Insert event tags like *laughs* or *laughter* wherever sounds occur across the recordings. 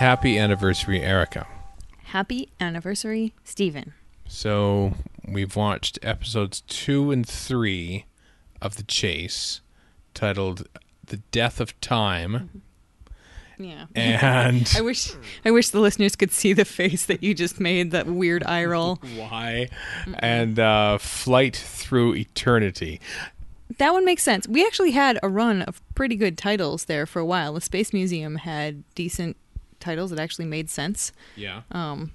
Happy anniversary, Erika. Happy anniversary, Steven. So we've watched episodes two and three of The Chase, titled "The Death of Time," Yeah. *laughs* and I wish I wish the listeners could see the face that you just made, that weird eye roll. *laughs* why, and uh, "Flight Through Eternity." That one makes sense. We actually had a run of pretty good titles there for a while. The Space Museum had decent titles that actually made sense. Yeah. Um,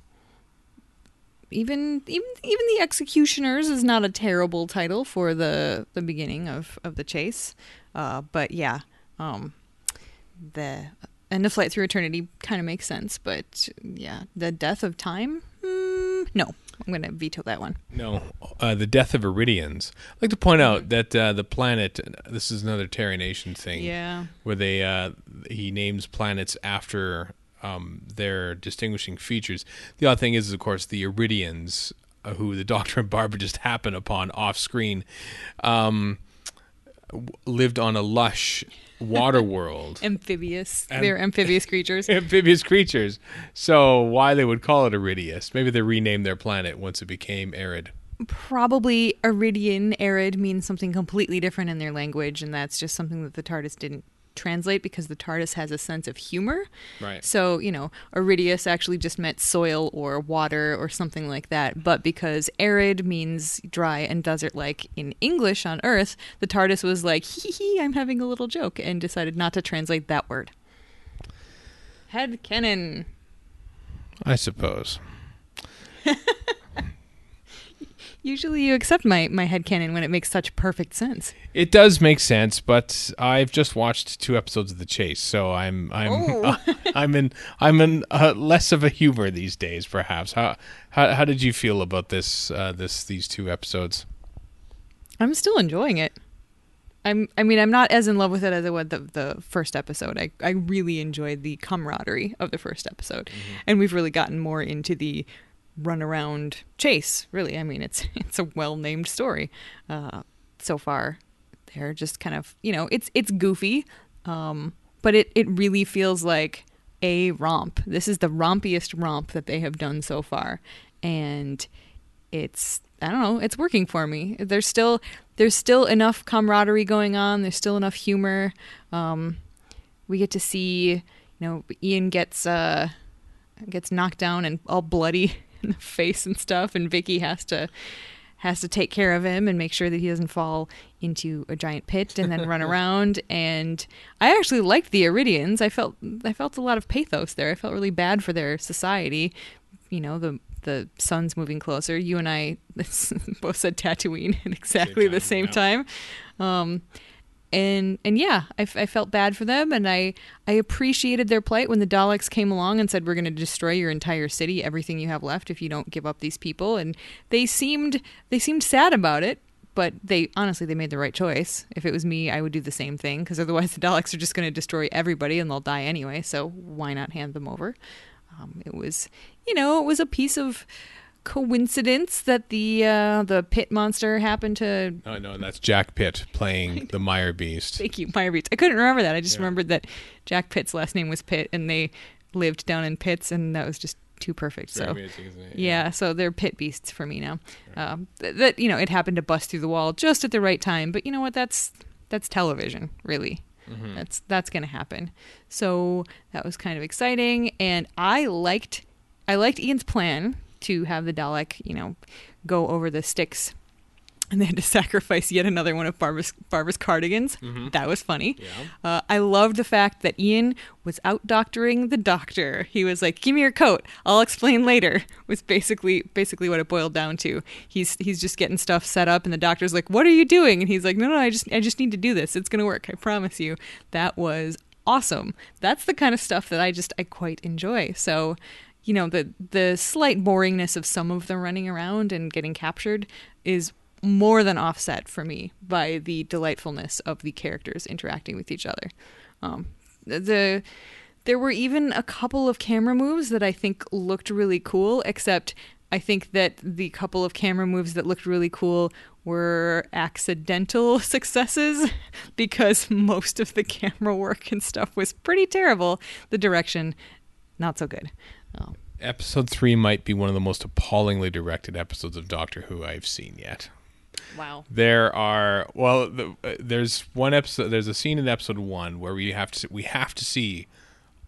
even even even the Executioners is not a terrible title for the the beginning of of the chase. Uh, but yeah, um, the and the flight through eternity kind of makes sense. But yeah, the death of time. Mm, no, I'm gonna veto that one. No, uh, the death of Aridians. I'd like to point out that uh, the planet. This is another Terry Nation thing. Yeah. where they uh, he names planets after um, their distinguishing features. The odd thing is, of course, the Aridians, uh, who the *laughs* Doctor and Barbara just happen upon off screen, um, w- lived on a lush water *laughs* world. Amphibious. Am- They're amphibious creatures. *laughs* Amphibious creatures. So why they would call it Aridius? Maybe they renamed their planet once it became arid. Probably Aridian arid means something completely different in their language, and that's just something that the TARDIS didn't translate because the TARDIS has a sense of humor. Right. So, you know, Aridius actually just meant soil or water or something like that. But because arid means dry and desert like in English on Earth, the TARDIS was like, hee hee, I'm having a little joke, and decided not to translate that word. Head canon. I suppose. Usually you accept my, my headcanon when it makes such perfect sense. It does make sense, but I've just watched two episodes of The Chase, so I'm I'm Oh. *laughs* I'm in I'm in uh, less of a humor these days, perhaps. How how how did you feel about this uh, this these two episodes? I'm still enjoying it. I'm I mean I'm not as in love with it as I was the the first episode. I I really enjoyed the camaraderie of the first episode. And we've really gotten more into the run around chase, really. I mean it's *laughs* it's a well named story. Uh so far. They're just kind of you know, it's it's goofy. Um but it, it really feels like a romp. This is the rompiest romp that they have done so far. And it's I don't know, it's working for me. There's still there's still enough camaraderie going on. There's still enough humor. Um, we get to see, you know, Ian gets uh gets knocked down and all bloody *laughs* in the face and stuff, and Vicky has to has to take care of him and make sure that he doesn't fall into a giant pit and then run *laughs* around. And I actually liked the Aridians. I felt I felt a lot of pathos there. I felt really bad for their society. You know, the the sun's moving closer. You and I *laughs* both said Tatooine *laughs* at exactly the Same same time. Um, and and yeah, I, felt bad for them, and I I appreciated their plight when the Daleks came along and said we're going to destroy your entire city, everything you have left, if you don't give up these people. And they seemed they seemed sad about it, but they honestly they made the right choice. If it was me, I would do the same thing because otherwise the *laughs* Daleks are just going to destroy everybody and they'll die anyway. So why not hand them over? Um, it was you know it was a piece of coincidence that the uh, the pit monster happened to No, no, that's Jack Pitt playing *laughs* the Mire Beast. Thank you, Mire Beast. I couldn't remember that. I just Yeah. remembered that Jack Pitt's last name was Pitt, and they lived down in Pitts, and that was just too perfect. Very so amazing, isn't it? yeah, so they're pit beasts for me now. Um, th- that you know, it happened to bust through the wall just at the right time, but you know what? That's that's television, really. Mhm. That's that's gonna happen. So that was kind of exciting, and I liked I liked Ian's plan to have the Dalek, you know, go over the sticks, *laughs* and they had to sacrifice yet another one of Barbara's Barbara's cardigans. Mhm. That was funny. Yeah. Uh, I loved the fact that Ian was out doctoring the doctor. He was like, "Give me your coat. I'll explain later." *laughs* Was basically basically what it boiled down to. He's he's just getting stuff set up, and the doctor's like, "What are you doing?" And he's like, "No, no, I just I just need to do this. It's gonna work. I promise you." That was awesome. That's the kind of stuff that I just I quite enjoy. So. You know the the slight boringness of some of them running around and getting captured is more than offset for me by the delightfulness of the characters interacting with each other. Um, the there were even a couple of camera moves that I think looked really cool, except I think that the couple of camera moves that looked really cool were accidental *laughs* successes *laughs* because most of the *laughs* camera work and stuff was pretty terrible. The direction not so good. Oh. Episode three might be one of the most appallingly directed episodes of Doctor Who I've seen yet. Wow. There are well, the, uh, there's one episode. There's a scene in episode one where we have to we have to see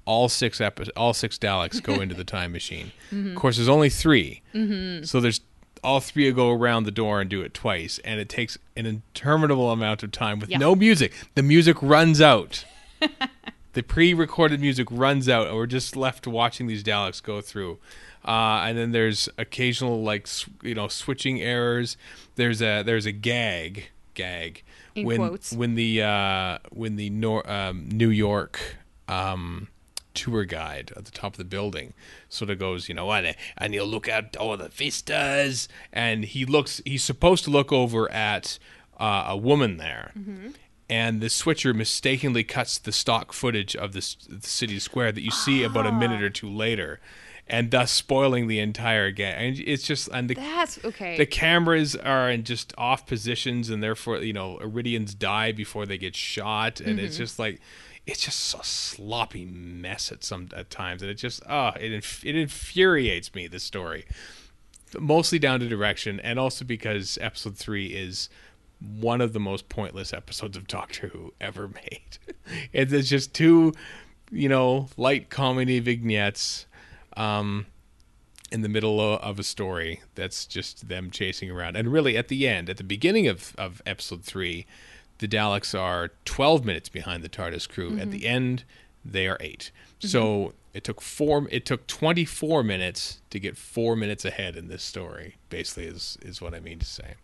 all six epi- all six Daleks go into the *laughs* time machine. Of course, there's only 3 mm-hmm. so there's all three go around the door and do it twice, and it takes an interminable amount of time with Yeah. no music. The music runs out. *laughs* the pre-recorded music runs out, and we're just left watching these Daleks go through. Uh, and then there's occasional like sw- you know switching errors. There's a there's a gag gag In when quotes. when the uh, when the Nor- um, New York um, tour guide at the top of the building sort of goes, you know, and, and you'll look at all the vistas, and he looks. He's supposed to look over at uh, a woman there. And the switcher mistakenly cuts the stock footage of this the city square that you see about a minute or two later, and thus spoiling the entire game. And it's just and the That's okay. the cameras are in just off positions and therefore you know aridians die before they get shot and it's mm-hmm. just like it's just a sloppy mess at some at times and it just oh it inf- it infuriates me the story mostly down to direction and also because episode 3 is one of the most pointless episodes of Doctor Who ever *laughs* made. It's just two, you know, light comedy vignettes um, in the middle of a story that's just them chasing around. And really, at the end, at the beginning of, of episode three, the Daleks are 12 minutes behind the TARDIS crew. At the end, they are 8 So it took four. It took 24 minutes to get four minutes ahead in this story. Basically, is is what I mean to say.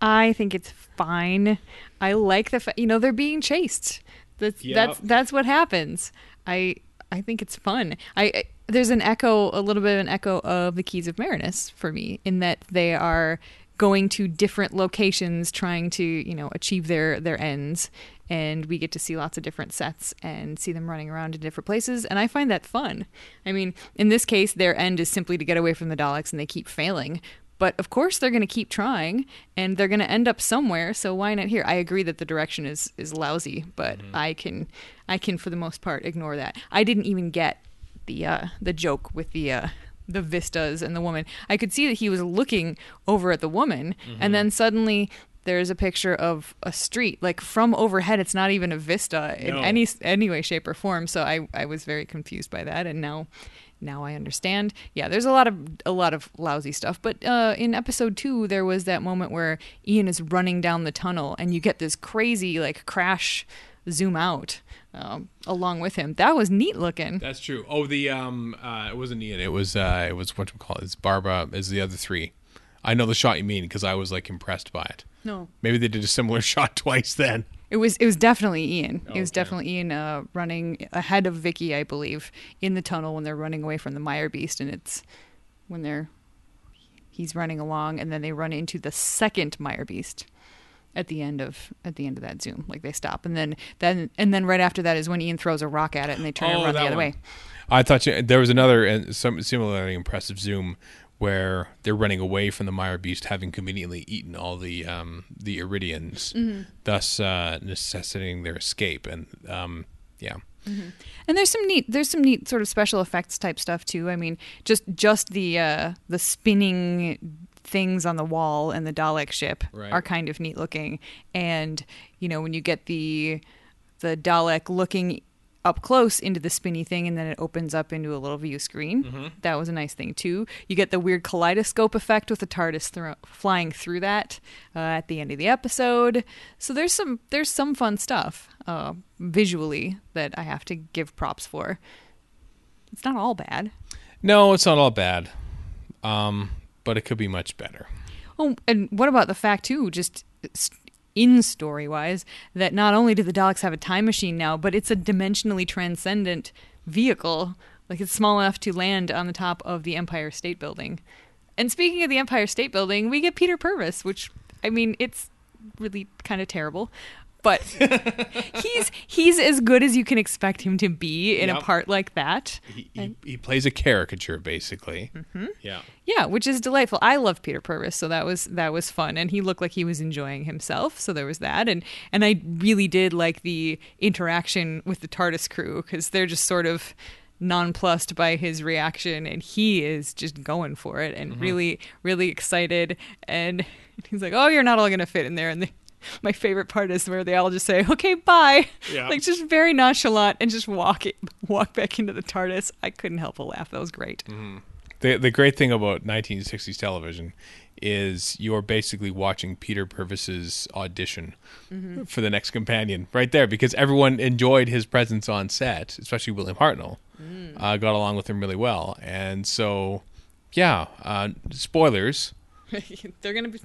I think it's fine. I like the fact you know they're being chased. That's Yep. that's that's what happens. I I think it's fun. I, I there's an echo, a little bit of an echo of the Keys of Marinus for me in that they are going to different locations trying to you know achieve their their ends and we get to see lots of different sets and see them running around in different places and i find that fun i mean in this case their end is simply to get away from the daleks and they keep failing but of course they're going to keep trying and they're going to end up somewhere so why not here? I agree that the direction is is lousy but i can i can for the most part ignore that. I didn't even get the uh the joke with the uh the vistas and the woman. I could see that he was looking over at the woman and then suddenly there's a picture of a street like from overhead it's not even a vista in any any way shape or form so i i was very confused by that and now now I understand. Yeah, there's a lot of a lot of lousy stuff. But uh, in episode two, there was that moment where Ian is running down the tunnel, and you get this crazy like crash zoom out um, along with him. That was neat looking. That's true. Oh, the um, uh, it wasn't Ian. It was uh, it was what we call it. It's Barbara. Is the other three. I know the shot you mean because I was like impressed by it. No, Maybe they did a similar *laughs* shot twice then. it was it was definitely Ian. It was Okay. definitely Ian uh, running ahead of Vicky, I believe, in the tunnel when they're running away from the Mire Beast, and it's when they're he's running along, and then they run into the second Mire Beast at the end of at the end of that zoom. Like they stop, and then then and then right after that is when Ian throws a rock at it, and they turn and Oh, run the other one. way. I thought you, there was another and some similarly impressive zoom where they're running away from the Mire Beast, having conveniently eaten all the um, the Aridians, Mm-hmm. thus uh, necessitating their escape. And um, yeah, And there's some neat there's some neat sort of special effects type stuff too. I mean, just just the uh the spinning things on the wall and the Dalek ship Right. are kind of neat looking. And, you know, when you get the the Dalek looking up close into the spinny thing and then it opens up into a little view screen. That was a nice thing too. You get the weird kaleidoscope effect with the TARDIS thro- flying through that uh, at the end of the episode. So there's some there's some fun stuff uh, visually that I have to give props for. It's not all bad. no, it's not all bad, um, but it could be much better. Oh, and what about the fact too, just in story wise, that not only do the Daleks have a time machine now, but it's a dimensionally transcendent vehicle. Like it's small enough to land on the top of the Empire State Building. And speaking of the Empire State Building, we get Peter Purves, which I mean, it's really kind of terrible. But *laughs* he's he's as good as you can expect him to be in a part like that. He, he, he plays a caricature basically. Mm-hmm. Yeah. Yeah, which is delightful. I love Peter Purves, so that was that was fun, and he looked like he was enjoying himself. So there was that, and and I really did like the interaction with the TARDIS crew because they're just sort of nonplussed by his reaction and he is just going for it and really really excited and *laughs* he's like oh you're not all gonna fit in there and the, *laughs* my favorite part is where they all just say okay bye Yeah. like just very nonchalant and just walk it walk back into the tardis i couldn't help but laugh that was great The the great thing about 1960s television is you're basically watching Peter Purves's audition for the next companion right there because everyone enjoyed his presence on set, especially William Hartnell. Uh, got along with him really well, and so yeah. Uh, spoilers. *laughs* they're gonna be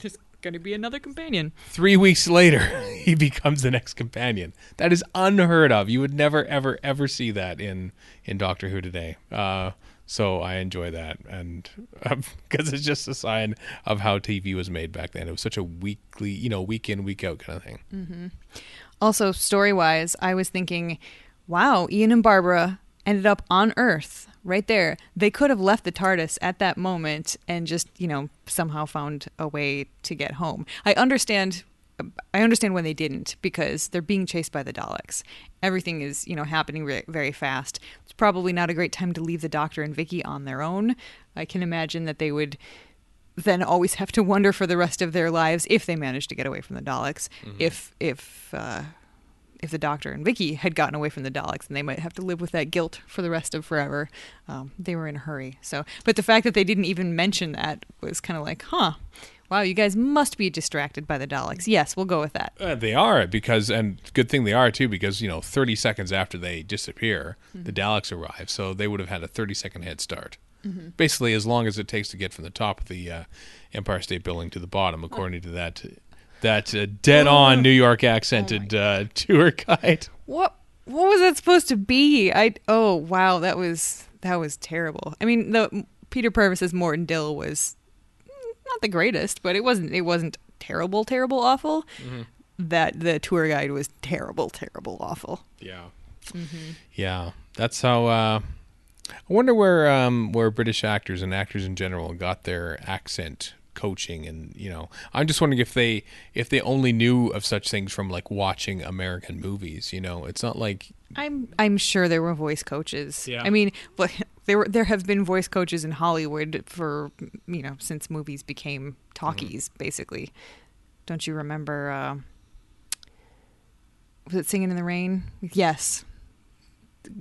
there's gonna be another companion Three weeks later, *laughs* he becomes the next companion. That is unheard of. You would never, ever, ever see that in in Doctor Who today. Uh, so I enjoy that, and *laughs* because it's just a sign of how TV was made back then. It was such a weekly, you know, week in, week out kind of thing. Mm-hmm. Also, story wise, I was thinking, wow, Ian and Barbara ended up on Earth right there. They could have left the TARDIS at that moment and just, you know, somehow found a way to get home. I understand. I understand when they didn't because they're being chased by the Daleks. Everything is, you know, happening re- very fast. It's probably not a great time to leave the Doctor and Vicky on their own. I can imagine that they would then always have to wonder for the rest of their lives if they managed to get away from the Daleks. If if uh, if the Doctor and Vicky had gotten away from the Daleks, and they might have to live with that guilt for the rest of forever. Um, they were in a hurry. So, but the fact that they didn't even mention that was kind of like, huh. Wow, you guys must be distracted by the Daleks. Yes, we'll go with that. Uh, they are because, and good thing they are too, because you know, 30 seconds after they disappear, the Daleks arrive, so they would have had a 30 second head start. Basically, as long as it takes to get from the top of the uh, Empire State Building to the bottom, according to that that uh, dead on New York accented uh, *laughs* tour guide. What what was that supposed to be? I oh wow, that was that was terrible. I mean, the Peter Purves's Morton Dill was mm, not the greatest, but it wasn't it wasn't terrible, terrible, awful. That the tour guide was terrible, terrible, awful. Yeah, yeah. That's how. Uh, I wonder where um, where British actors and actors in general got their accent coaching, and you know, I'm just wondering if they if they only knew of such things from like watching American movies. You know, it's not like I'm I'm sure there were voice coaches. Yeah. I mean, but *laughs* there were there have been voice coaches in Hollywood for you know since movies became talkies, basically. Don't you remember? Uh, was it Singing in the Rain? Yes.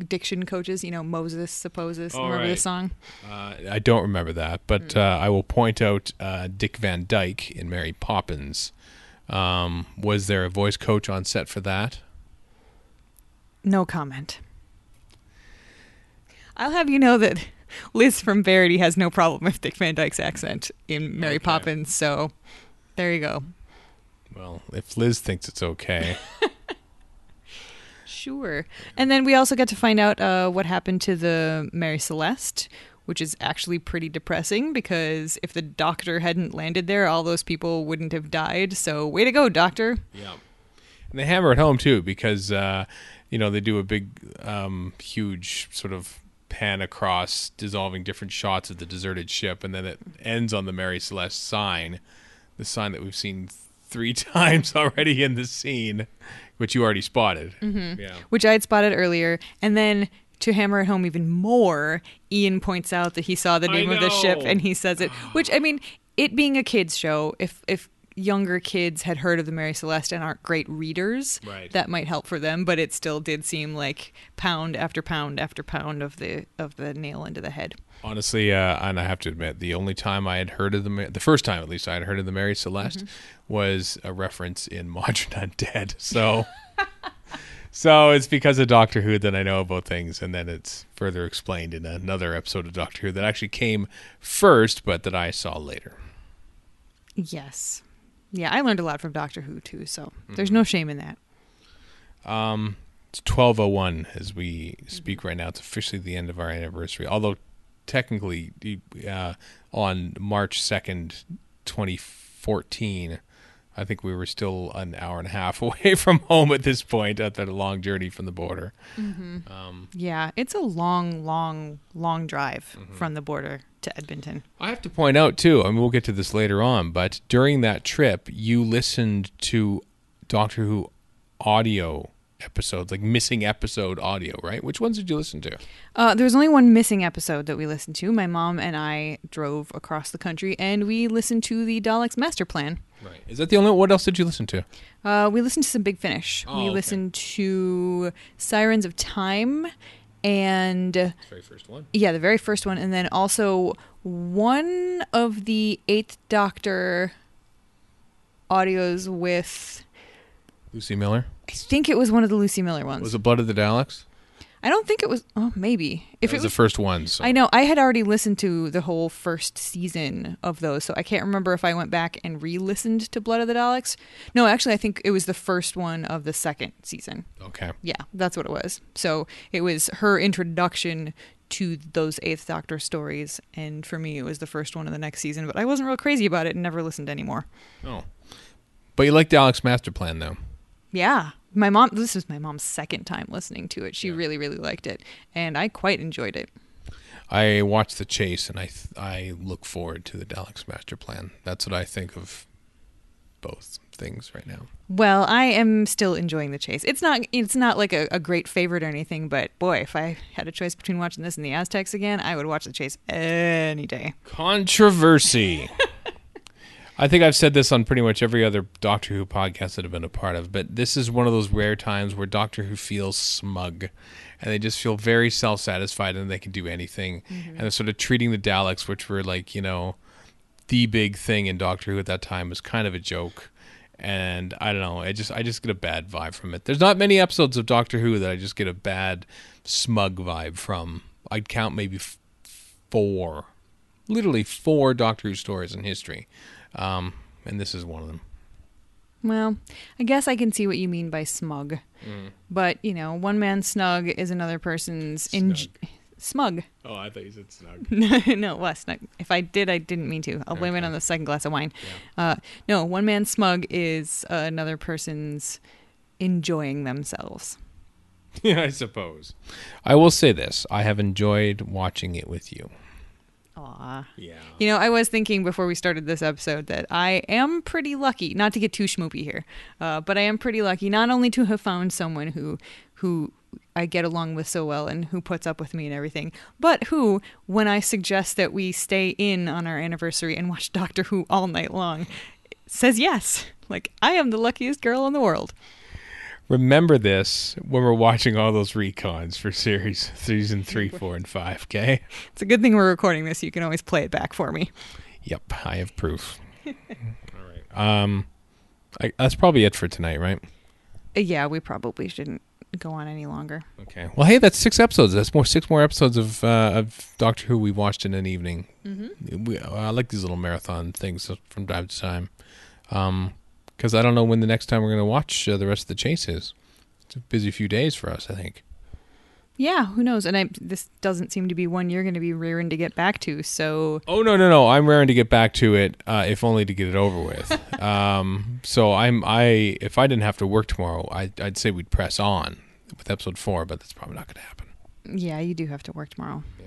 Diction coaches, you know, Moses supposes. Oh, remember right. the song? uh, I don't remember that, but uh, I will point out uh, Dick Van Dyke in Mary Poppins. Um, was there a voice coach on set for that? No comment. I'll have you know that Liz from Verity has no problem with Dick Van Dyke's accent in Mary Okay. Poppins, so there you go. Well, if Liz thinks it's okay. *laughs* Sure. And then we also get to find out uh, what happened to the Mary Celeste, which is actually pretty depressing because if the doctor hadn't landed there, all those people wouldn't have died. So, way to go, doctor. Yeah. And they hammer it home too because uh, you know they do a big, um, huge sort of pan across, dissolving different shots of the deserted ship, and then it ends on the Mary Celeste sign, the sign that we've seen three *laughs* times already in the scene, which you already spotted. Mm-hmm. Yeah. which I had spotted earlier. And then to hammer it home even more, Ian points out that he saw the name of the ship and he says it. Which I mean, it being a kids show, if if younger kids had heard of the Mary Celeste and aren't great readers, Right. that might help for them. But it still did seem like pound after pound after pound of the of the nail into the head. Honestly, uh, and I have to admit, the only time I had heard of the the first time at least I had heard of the Mary Celeste was a reference in Modern *laughs* Undead. So, so it's because of Doctor Who that I know about things, and then it's further explained in another episode of Doctor Who that actually came first, but that I saw later. Yes. Yeah, I learned a lot from Doctor Who too, so there's no shame in that. Um, it's twelve oh one as we speak right now. It's officially the end of our anniversary, although technically uh, on March second, twenty fourteen. I think we were still an hour and a half *laughs* away from home at this point after a long journey from the border. Um, Yeah, it's a long, long, long drive from the border to Edmonton. I have to point out too. I mean, we'll get to this later on, but during that trip, you listened to Doctor Who audio episodes, like missing episode audio, right? Which ones did you listen to? Uh, there was only one missing episode that we listened to. My mom and I drove across the country and we listened to the Daleks Master Plan. Right. Is that the only? One what else did you listen to? Uh, we listened to some Big Finish. Oh, we okay. listened to Sirens of Time and Very first one. yeah, the very first one, and then also one of the Eighth Doctor audios with. Lucie Miller. I think it was one of the Lucie Miller ones. Was it Blood of the Daleks? I don't think it was. Oh, maybe if That it was was. the first one. So. I know I had already listened to the whole first season of those, so I can't remember if I went back and re-listened to Blood of the Daleks. No, actually, I think it was the first one of the second season. Okay. Yeah, that's what it was. So it was her introduction to those Eighth Doctor stories, and for me, it was the first one of the next season. But I wasn't real crazy about it and never listened anymore. Oh. But you liked Daleks Master Plan, though. Yeah, my mom. This was my mom's second time listening to it. She Yeah. really, really liked it, and I quite enjoyed it. I watched The Chase, and I th- I look forward to the Daleks Master Plan. That's what I think of both things right now. Well, I am still enjoying the chase. It's not it's not like a, a great favorite or anything, but boy, if I had a choice between watching this and the Aztecs again, I would watch the chase any day. Controversy. *laughs* I think I've said this on pretty much every other Doctor Who podcast that I've been a part of, but this is one of those rare times where Doctor Who feels smug and they just feel very self satisfied and they can do anything. Mm-hmm. And they're sort of treating the Daleks, which were like, you know, the big thing in Doctor Who at that time, was kind of a joke. And I don't know, I just I just get a bad vibe from it. There's not many episodes of Doctor Who that I just get a bad smug vibe from. I'd count maybe f- four literally four Doctor Who stories in history, um, and this is one of them. Well, I guess I can see what you mean by smug. But, you know, one man's snug is another person's in- smug. Oh, I thought you said snug. *laughs* no, it was snug. If I did, I didn't mean to. I'll blame it on the second glass of wine. Uh, no, one man's smug is uh, another person's enjoying themselves. *laughs* yeah, I suppose. I will say this: I have enjoyed watching it with you. Aw. Yeah. You know, I was thinking before we started this episode that I am pretty lucky, not to get too schmoopy here, uh, but I am pretty lucky not only to have found someone who who I get along with so well and who puts up with me and everything, but who, when I suggest that we stay in on our anniversary and watch *laughs* Doctor Who all night long, says yes. Like I am the luckiest girl in the world. Remember this when we're watching all those recons for series season three, four, and five. Okay. It's a good thing we're recording this. You can always play it back for me. Yep, I have proof. *laughs* all right. Um, I, that's probably it for tonight, right? Uh, Yeah, we probably shouldn't go on any longer. Okay. Well, hey, that's six episodes. That's more six more episodes of uh, of Doctor Who we watched in an evening. Mm-hmm. We, I like these little marathon things from time to time, because I don't know when the next time we're going to watch uh, the rest of the chase is. It's a busy few days for us, I think. Yeah, who knows? And I, this doesn't seem to be one you're going to be rearing to get back to. So Oh no, no, no! I'm raring to get back to it, uh, if only to get it over with. *laughs* um, so I'm I if I didn't have to work tomorrow, I, I'd say we'd press on with episode four, but that's probably not going to happen. yeah, you do have to work tomorrow, Yeah.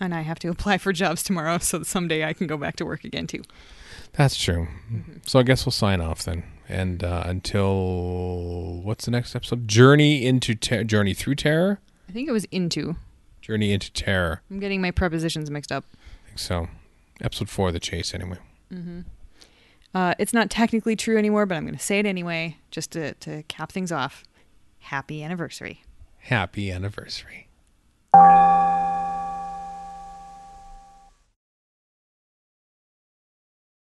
And I have to *laughs* apply for jobs tomorrow, so that someday I can go back to work again too. That's true. So I guess we'll sign off then. And uh, until what's the next episode? Journey into ter- Journey through Terror. I think it was into. Journey into Terror. I'm getting my prepositions mixed up. I think so. Episode four of the chase. Anyway. Uh, it's not technically true anymore, but I'm going to say it anyway, just to, to cap things off. Happy anniversary. Happy anniversary.